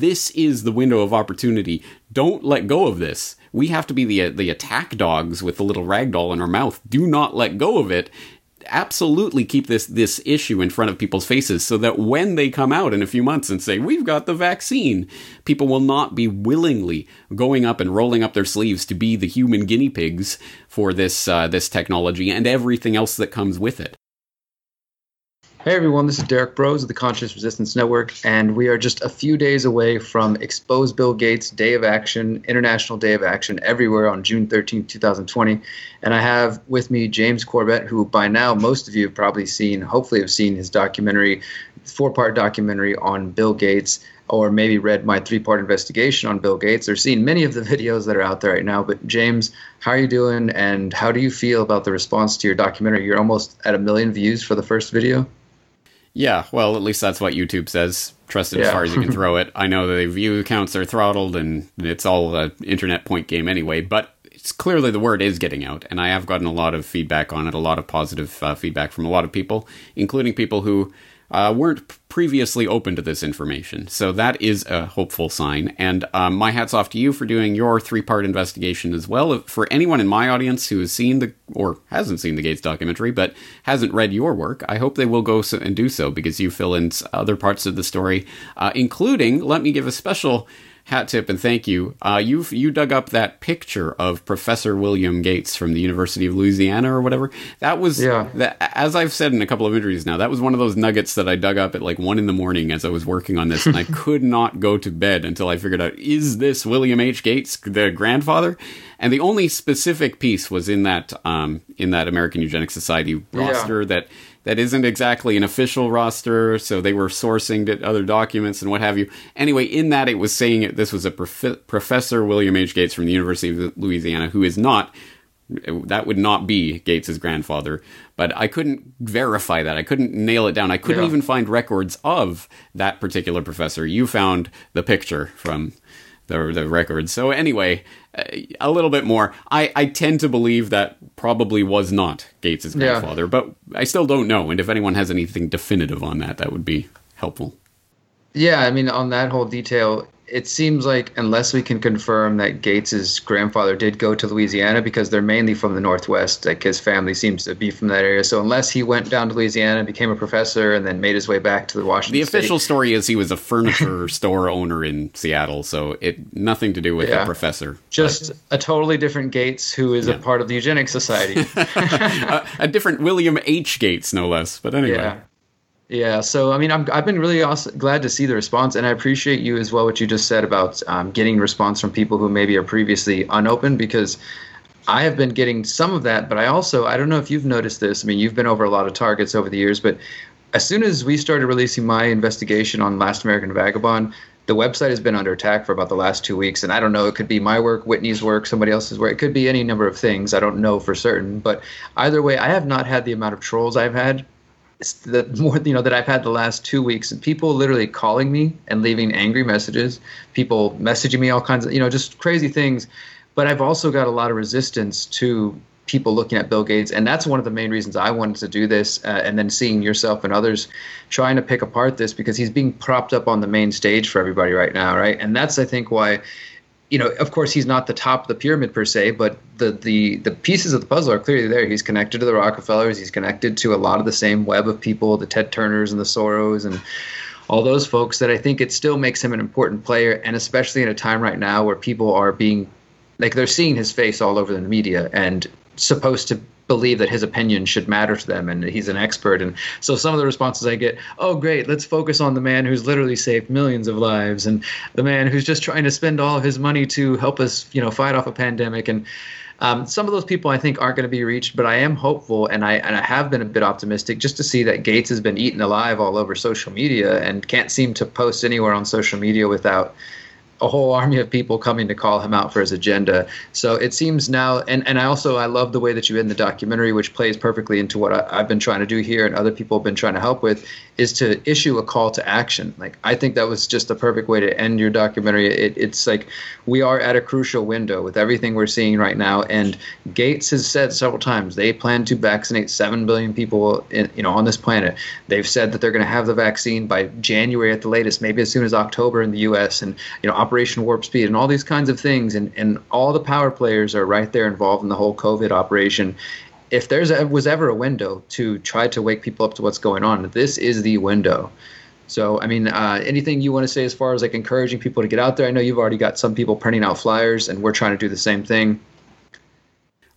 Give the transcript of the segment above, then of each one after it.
this is the window of opportunity. Don't let go of this. We have to be the the attack dogs with the little rag doll in our mouth. Do not let go of it absolutely keep this this issue in front of people's faces so that when they come out in a few months and say we've got the vaccine people will not be willingly going up and rolling up their sleeves to be the human guinea pigs for this uh, this technology and everything else that comes with it Hey everyone, this is Derek Broze of the Conscious Resistance Network, and we are just a few days away from Expose Bill Gates Day of Action, International Day of Action, everywhere on June 13, 2020. And I have with me James Corbett, who by now most of you have probably seen, hopefully have seen his documentary, four part documentary on Bill Gates, or maybe read my three part investigation on Bill Gates, or seen many of the videos that are out there right now. But James, how are you doing, and how do you feel about the response to your documentary? You're almost at a million views for the first video. Yeah, well, at least that's what YouTube says. Trust it yeah. as far as you can throw it. I know the view counts are throttled, and it's all an internet point game anyway. But it's clearly the word is getting out, and I have gotten a lot of feedback on it, a lot of positive uh, feedback from a lot of people, including people who uh, weren't previously open to this information. So that is a hopeful sign. And um, my hat's off to you for doing your three part investigation as well. For anyone in my audience who has seen the or hasn't seen the Gates documentary but hasn't read your work, I hope they will go so, and do so because you fill in other parts of the story, uh, including, let me give a special hat tip and thank you. Uh, you you dug up that picture of Professor William Gates from the University of Louisiana or whatever. That was yeah. That, as I've said in a couple of interviews now. That was one of those nuggets that I dug up at like one in the morning as I was working on this, and I could not go to bed until I figured out is this William H Gates, the grandfather? And the only specific piece was in that um, in that American Eugenics Society roster yeah. that that isn't exactly an official roster, so they were sourcing it other documents and what have you. Anyway, in that it was saying it, this was a prof- Professor William H. Gates from the University of Louisiana, who is not that would not be Gates's grandfather, but I couldn't verify that. I couldn't nail it down. I couldn't yeah. even find records of that particular professor. You found the picture from the the records. So anyway, uh, a little bit more. I, I tend to believe that probably was not Gates's grandfather, yeah. but I still don't know. And if anyone has anything definitive on that, that would be helpful. Yeah, I mean, on that whole detail, it seems like unless we can confirm that Gates's grandfather did go to Louisiana because they're mainly from the Northwest, like his family seems to be from that area. So unless he went down to Louisiana, and became a professor, and then made his way back to the Washington. The official State. story is he was a furniture store owner in Seattle, so it nothing to do with yeah. a professor. Just but. a totally different Gates who is yeah. a part of the Eugenics Society. a, a, different William H. Gates, no less. But anyway. Yeah. Yeah, so I mean, I'm, I've been really awesome, glad to see the response, and I appreciate you as well what you just said about um, getting response from people who maybe are previously unopened because I have been getting some of that, but I also I don't know if you've noticed this. I mean, you've been over a lot of targets over the years, but as soon as we started releasing my investigation on Last American Vagabond, the website has been under attack for about the last two weeks, and I don't know. It could be my work, Whitney's work, somebody else's work. It could be any number of things. I don't know for certain, but either way, I have not had the amount of trolls I've had the more you know that I've had the last two weeks, and people literally calling me and leaving angry messages, people messaging me all kinds of you know just crazy things. But I've also got a lot of resistance to people looking at Bill Gates, and that's one of the main reasons I wanted to do this. Uh, and then seeing yourself and others trying to pick apart this because he's being propped up on the main stage for everybody right now, right? And that's I think why you know, of course, he's not the top of the pyramid per se, but the, the the pieces of the puzzle are clearly there. He's connected to the Rockefellers. He's connected to a lot of the same web of people, the Ted Turners and the Soros and all those folks. That I think it still makes him an important player, and especially in a time right now where people are being like they're seeing his face all over the media and supposed to believe that his opinion should matter to them and he's an expert. And so some of the responses I get, oh, great, let's focus on the man who's literally saved millions of lives and the man who's just trying to spend all of his money to help us, you know, fight off a pandemic. And um, some of those people I think aren't going to be reached, but I am hopeful and I and I have been a bit optimistic just to see that Gates has been eaten alive all over social media and can't seem to post anywhere on social media without a whole army of people coming to call him out for his agenda. So it seems now, and, and I also I love the way that you end the documentary, which plays perfectly into what I, have been trying to do here, and other people have been trying to help with, is to issue a call to action. Like I think that was just the perfect way to end your documentary. It, it's like we are at a crucial window with everything we're seeing right now, and Gates has said several times they plan to vaccinate seven billion people, in, you know, on this planet. They've said that they're going to have the vaccine by January at the latest, maybe as soon as October in the U.S. and you know Operation Warp Speed and all these kinds of things, and and all the power players are right there involved in the whole COVID operation. If there's a, was ever a window to try to wake people up to what's going on, this is the window. So, I mean, uh, anything you want to say as far as like encouraging people to get out there? I know you've already got some people printing out flyers, and we're trying to do the same thing.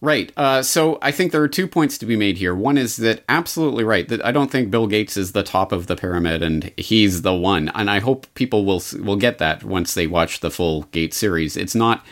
Right. Uh, so I think there are two points to be made here. One is that absolutely right that I don't think Bill Gates is the top of the pyramid and he's the one. And I hope people will will get that once they watch the full Gates series. It's not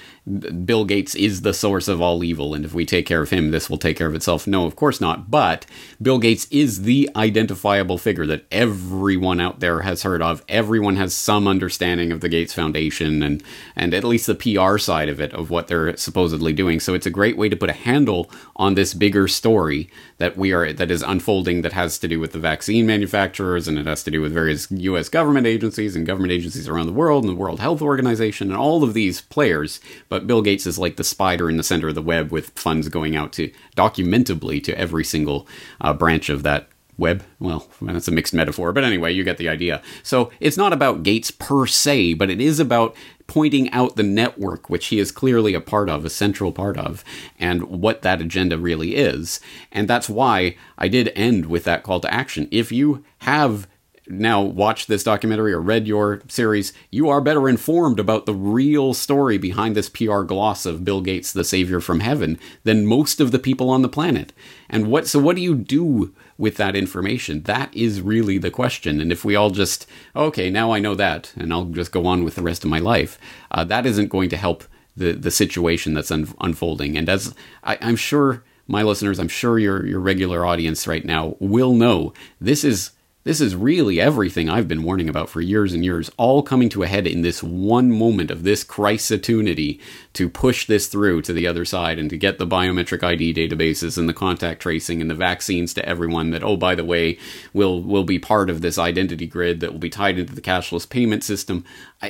Bill Gates is the source of all evil, and if we take care of him, this will take care of itself. No, of course not. But Bill Gates is the identifiable figure that everyone out there has heard of. Everyone has some understanding of the Gates Foundation and, and at least the PR side of it, of what they're supposedly doing. So it's a great way to put a handle on this bigger story that we are that is unfolding that has to do with the vaccine manufacturers and it has to do with various US government agencies and government agencies around the world and the World Health Organization and all of these players. But Bill Gates is like the spider in the center of the web with funds going out to documentably to every single uh, branch of that web. Well, that's a mixed metaphor, but anyway, you get the idea. So it's not about Gates per se, but it is about pointing out the network, which he is clearly a part of, a central part of, and what that agenda really is. And that's why I did end with that call to action. If you have now watched this documentary or read your series, you are better informed about the real story behind this PR gloss of Bill Gates, the savior from heaven, than most of the people on the planet. And what so what do you do with that information? That is really the question. And if we all just okay, now I know that, and I'll just go on with the rest of my life, uh, that isn't going to help the the situation that's un- unfolding. And as I, I'm sure my listeners, I'm sure your your regular audience right now will know, this is this is really everything I've been warning about for years and years, all coming to a head in this one moment of this crisis-opportunity to push this through to the other side and to get the biometric ID databases and the contact tracing and the vaccines to everyone that, oh, by the way, will will be part of this identity grid that will be tied into the cashless payment system.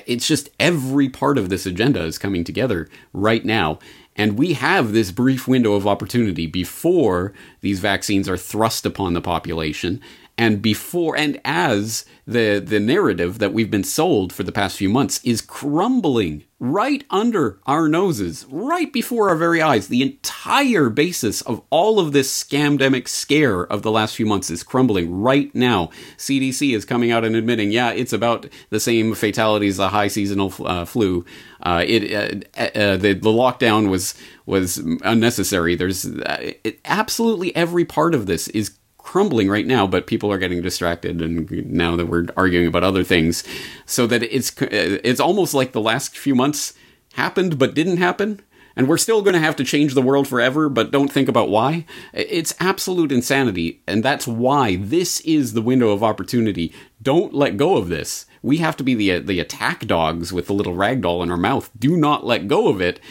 It's just every part of this agenda is coming together right now. And we have this brief window of opportunity before these vaccines are thrust upon the population and before and as the the narrative that we've been sold for the past few months is crumbling right under our noses right before our very eyes the entire basis of all of this scamdemic scare of the last few months is crumbling right now. Cdc is coming out and admitting yeah it's about the same fatalities as a high seasonal uh, flu. Uh, it uh, uh, the, the lockdown was was unnecessary. There's uh, it, absolutely every part of this is crumbling right now, but people are getting distracted, and now that we're arguing about other things, so that it's uh, it's almost like the last few months happened but didn't happen. And we're still going to have to change the world forever, but don't think about why. It's absolute insanity. And that's why this is the window of opportunity. Don't let go of this. We have to be the, the attack dogs with the little rag doll in our mouth. Do not let go of it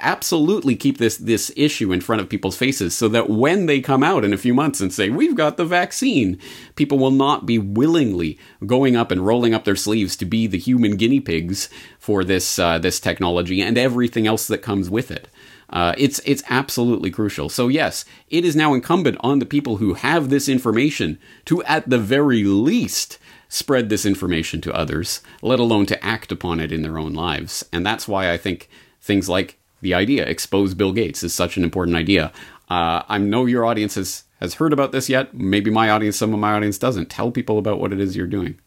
absolutely keep this this issue in front of people's faces so that when they come out in a few months and say we've got the vaccine people will not be willingly going up and rolling up their sleeves to be the human guinea pigs for this uh, this technology and everything else that comes with it uh, it's it's absolutely crucial. So yes, it is now incumbent on the people who have this information to, at the very least, spread this information to others, let alone to act upon it in their own lives. And that's why I think things like the idea, expose Bill Gates, is such an important idea. Uh, I know your audience has, has heard about this yet. Maybe my audience, some of my audience doesn't. Tell people about what it is you're doing.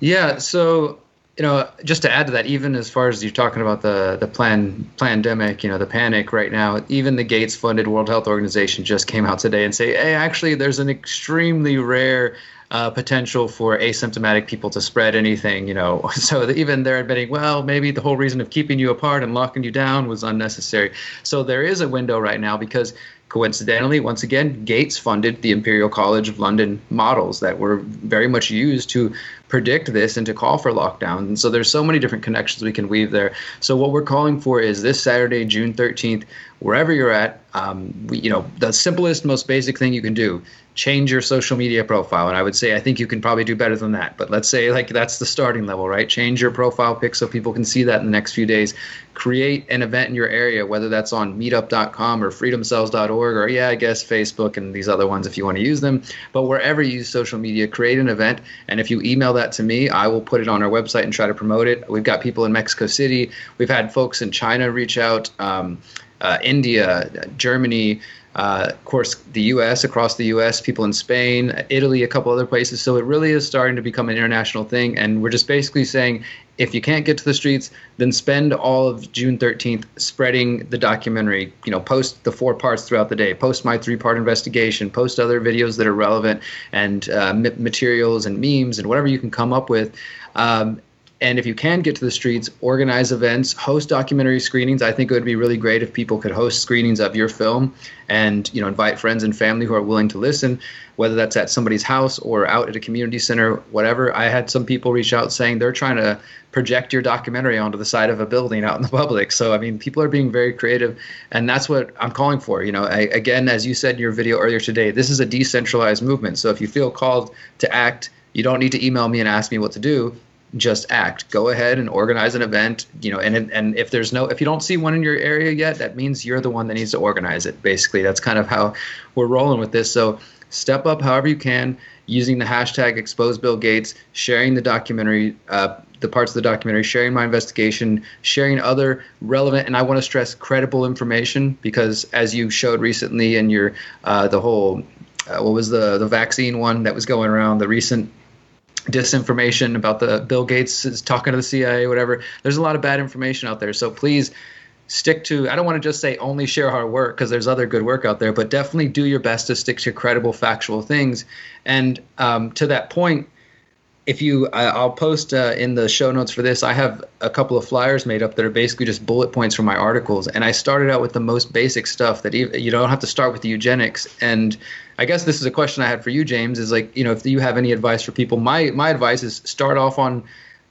Yeah, so you know, just to add to that, even as far as you're talking about the the plan pandemic, you know, the panic right now, even the Gates funded World Health Organization just came out today and say, hey, actually, there's an extremely rare uh, potential for asymptomatic people to spread anything, you know. So even they're admitting, well, maybe the whole reason of keeping you apart and locking you down was unnecessary. So there is a window right now because coincidentally, once again, Gates funded the Imperial College of London models that were very much used to predict this and to call for lockdown. And so there's so many different connections we can weave there. So what we're calling for is this Saturday, June 13th, wherever you're at, um, we, you know, the simplest, most basic thing you can do change your social media profile. And I would say I think you can probably do better than that. But let's say like that's the starting level, right? Change your profile pic so people can see that in the next few days. Create an event in your area, whether that's on meetup.com or freedomcells.org or yeah, I guess Facebook and these other ones if you want to use them. But wherever you use social media, create an event. And if you email that to me, I will put it on our website and try to promote it. We've got people in Mexico City. We've had folks in China reach out. Um, uh, India, Germany, uh, of course, the U.S. across the U.S. People in Spain, Italy, a couple other places. So it really is starting to become an international thing, and we're just basically saying, if you can't get to the streets, then spend all of June 13th spreading the documentary. You know, post the four parts throughout the day. Post my three-part investigation. Post other videos that are relevant and uh, materials and memes and whatever you can come up with. Um, and if you can get to the streets, organize events, host documentary screenings. I think it would be really great if people could host screenings of your film and you know invite friends and family who are willing to listen, whether that's at somebody's house or out at a community center, whatever. I had some people reach out saying they're trying to project your documentary onto the side of a building out in the public. So I mean, people are being very creative, and that's what I'm calling for. You know, I, again, as you said in your video earlier today, this is a decentralized movement. So if you feel called to act, you don't need to email me and ask me what to do just act. Go ahead and organize an event. You know, and and if there's no, if you don't see one in your area yet, that means you're the one that needs to organize it. Basically, that's kind of how we're rolling with this. So step up however you can using the hashtag expose Bill Gates, sharing the documentary. Uh, the parts of the documentary, sharing my investigation, sharing other relevant, and I want to stress credible information because, as you showed recently in your uh, the whole, uh, what was the the vaccine one that was going around, the recent disinformation about the Bill Gates is talking to the CIA, whatever. There's a lot of bad information out there. So please stick to. I don't want to just say only share hard work because there's other good work out there, but definitely do your best to stick to credible, factual things. And um, to that point, if you, I'll post uh, in the show notes for this. I have a couple of flyers made up that are basically just bullet points from my articles, and I started out with the most basic stuff that you don't have to start with the eugenics and I guess this is a question I had for you, James. Is like, you know, if you have any advice for people, my my advice is start off on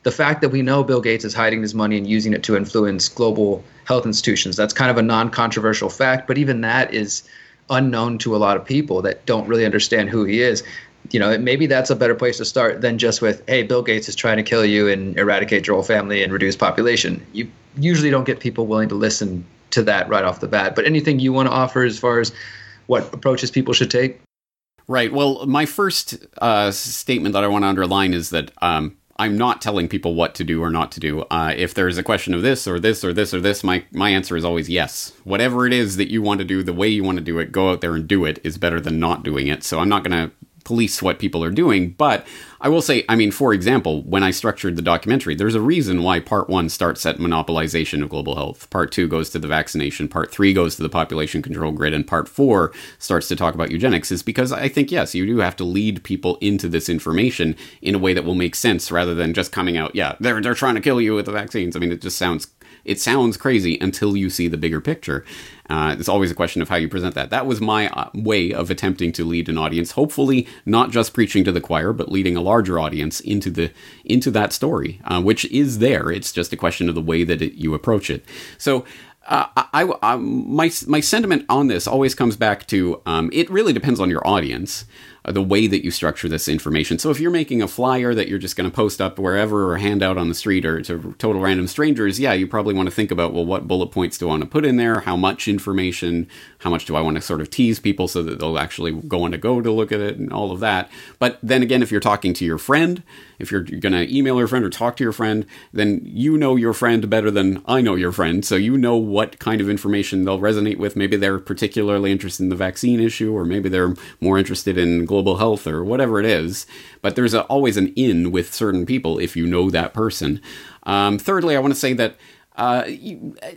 the fact that we know Bill Gates is hiding his money and using it to influence global health institutions. That's kind of a non-controversial fact, but even that is unknown to a lot of people that don't really understand who he is. You know, maybe that's a better place to start than just with, "Hey, Bill Gates is trying to kill you and eradicate your whole family and reduce population." You usually don't get people willing to listen to that right off the bat. But anything you want to offer as far as what approaches people should take? Right. Well, my first uh, statement that I want to underline is that um, I'm not telling people what to do or not to do. Uh, if there's a question of this or this or this or this, my my answer is always yes. Whatever it is that you want to do, the way you want to do it, go out there and do it is better than not doing it. So I'm not going to police what people are doing. But I will say, I mean, for example, when I structured the documentary, there's a reason why part one starts at monopolization of global health, part two goes to the vaccination, part three goes to the population control grid, and part four starts to talk about eugenics, is because I think, yes, you do have to lead people into this information in a way that will make sense rather than just coming out, yeah, they're, they're trying to kill you with the vaccines. I mean, it just sounds it sounds crazy until you see the bigger picture. Uh, it's always a question of how you present that. That was my uh, way of attempting to lead an audience. Hopefully, not just preaching to the choir, but leading a larger audience into the into that story, uh, which is there. It's just a question of the way that it, you approach it. So. Uh, I, I, my my sentiment on this always comes back to um, it really depends on your audience. Uh, the way that you structure this information. So if you're making a flyer that you're just going to post up wherever or hand out on the street or to total random strangers, yeah, you probably want to think about well, what bullet points do I want to put in there? How much information? How much do I want to sort of tease people so that they'll actually go on to go to look at it and all of that? But then again, if you're talking to your friend, if you're going to email your friend or talk to your friend, then you know your friend better than I know your friend. So you know what kind of information they'll resonate with. Maybe they're particularly interested in the vaccine issue, or maybe they're more interested in global health or whatever it is. But there's a, always an in with certain people if you know that person. Um, thirdly, I want to say that uh,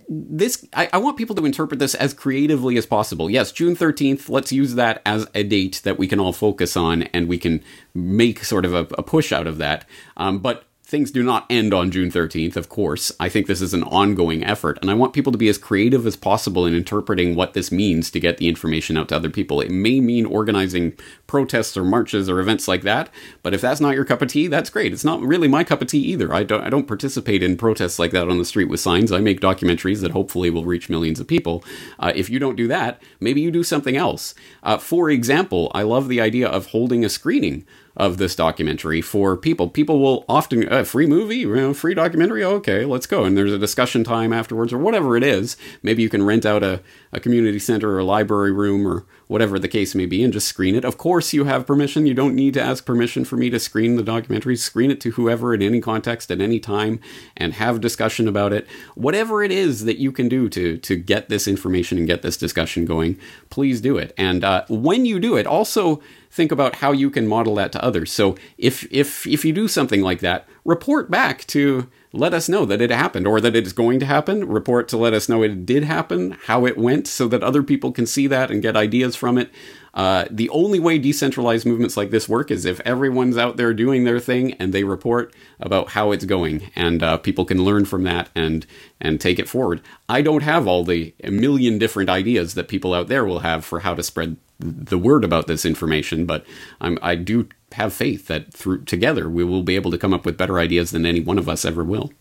this I, I, want people to interpret this as creatively as possible. Yes, June thirteenth. Let's use that as a date that we can all focus on, and we can make sort of a, a push out of that. Um, but things do not end on June 13th, of course. I think this is an ongoing effort, and I want people to be as creative as possible in interpreting what this means to get the information out to other people. It may mean organizing protests or marches or events like that, but if that's not your cup of tea, that's great. It's not really my cup of tea either. I don't, I don't participate in protests like that on the street with signs. I make documentaries that hopefully will reach millions of people. Uh, if you don't do that, maybe you do something else. Uh, for example, I love the idea of holding a screening of this documentary for people. People will often, uh, free movie, free documentary, okay, let's go. And there's a discussion time afterwards or whatever it is. Maybe you can rent out a, a community center or a library room or whatever the case may be and just screen it. Of course, you have permission. You don't need to ask permission for me to screen the documentary. Screen it to whoever in any context at any time and have discussion about it. Whatever it is that you can do to, to get this information and get this discussion going, please do it. And uh, when you do it, also think about how you can model that to others. So if if if you do something like that, report back to let us know that it happened or that it is going to happen. Report to let us know it did happen, how it went, so that other people can see that and get ideas from it. Uh, the only way decentralized movements like this work is if everyone's out there doing their thing and they report about how it's going, and uh, people can learn from that and and take it forward. I don't have all the million different ideas that people out there will have for how to spread the word about this information, but I'm, I do have faith that through together we will be able to come up with better ideas than any one of us ever will.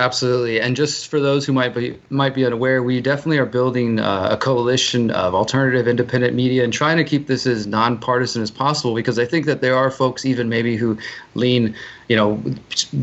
Absolutely, and just for those who might be might be unaware, we definitely are building uh, a coalition of alternative, independent media and trying to keep this as nonpartisan as possible. Because I think that there are folks, even maybe who lean you know,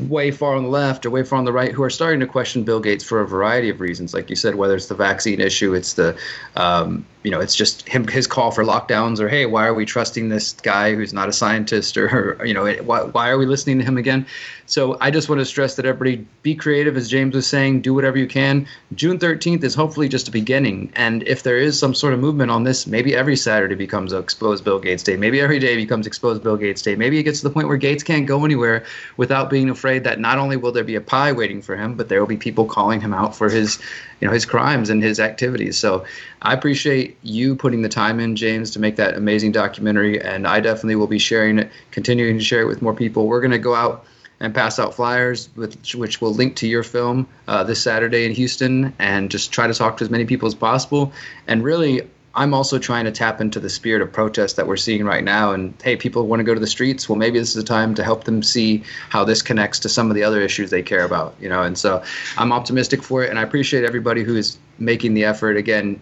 way far on the left or way far on the right who are starting to question Bill Gates for a variety of reasons. Like you said, whether it's the vaccine issue, it's the, um, you know, it's just him his call for lockdowns, or hey, why are we trusting this guy who's not a scientist, or you know, why, why are we listening to him again? So I just want to stress that everybody be creative, as James was saying, do whatever you can. June 13th is hopefully just a beginning, and if there is some sort of movement on this, maybe every Saturday becomes Exposed Bill Gates Day, maybe every day becomes Exposed Bill Gates Day, maybe it gets to the point where Gates can't go anywhere without being afraid that not only will there be a pie waiting for him, but there will be people calling him out for his, you know, his crimes and his activities. So I appreciate you putting the time in, James, to make that amazing documentary, and I definitely will be sharing it, continuing to share it with more people. We're going to go out and pass out flyers, which, which will link to your film uh, this Saturday in Houston, and just try to talk to as many people as possible. And really, I'm also trying to tap into the spirit of protest that we're seeing right now. And hey, people want to go to the streets. Well, maybe this is a time to help them see how this connects to some of the other issues they care about. You know, and so I'm optimistic for it, and I appreciate everybody who is making the effort. Again,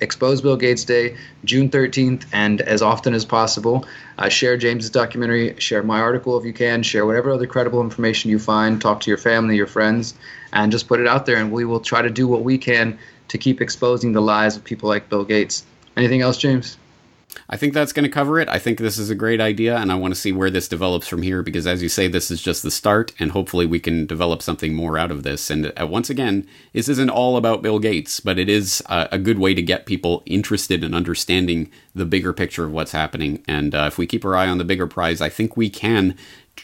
Expose Bill Gates Day, June 13th, and as often as possible, uh, share James's documentary, share my article if you can, share whatever other credible information you find, talk to your family, your friends, and just put it out there. And we will try to do what we can to keep exposing the lies of people like Bill Gates. Anything else, James? I think that's going to cover it. I think this is a great idea, and I want to see where this develops from here because, as you say, this is just the start, and hopefully we can develop something more out of this. And uh, once again, this isn't all about Bill Gates, but it is uh, a good way to get people interested in understanding the bigger picture of what's happening. And uh, if we keep our eye on the bigger prize, I think we can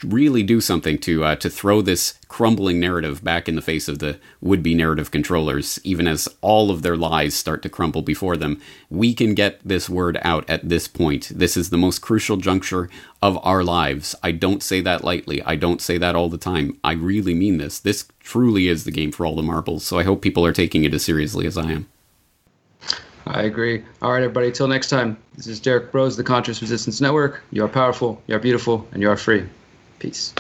really do something to uh, to throw this crumbling narrative back in the face of the would-be narrative controllers. Even as all of their lies start to crumble before them we can get this word out at this point. This is the most crucial juncture of our lives. I don't say that lightly. I don't say that all the time. I really mean this. This truly is the game for all the marbles. So i hope people are taking it as seriously as i am I agree. All right, everybody. Till next time. This is Derek Broze, the Conscious Resistance Network. You are powerful, you are beautiful, and you are free. Peace.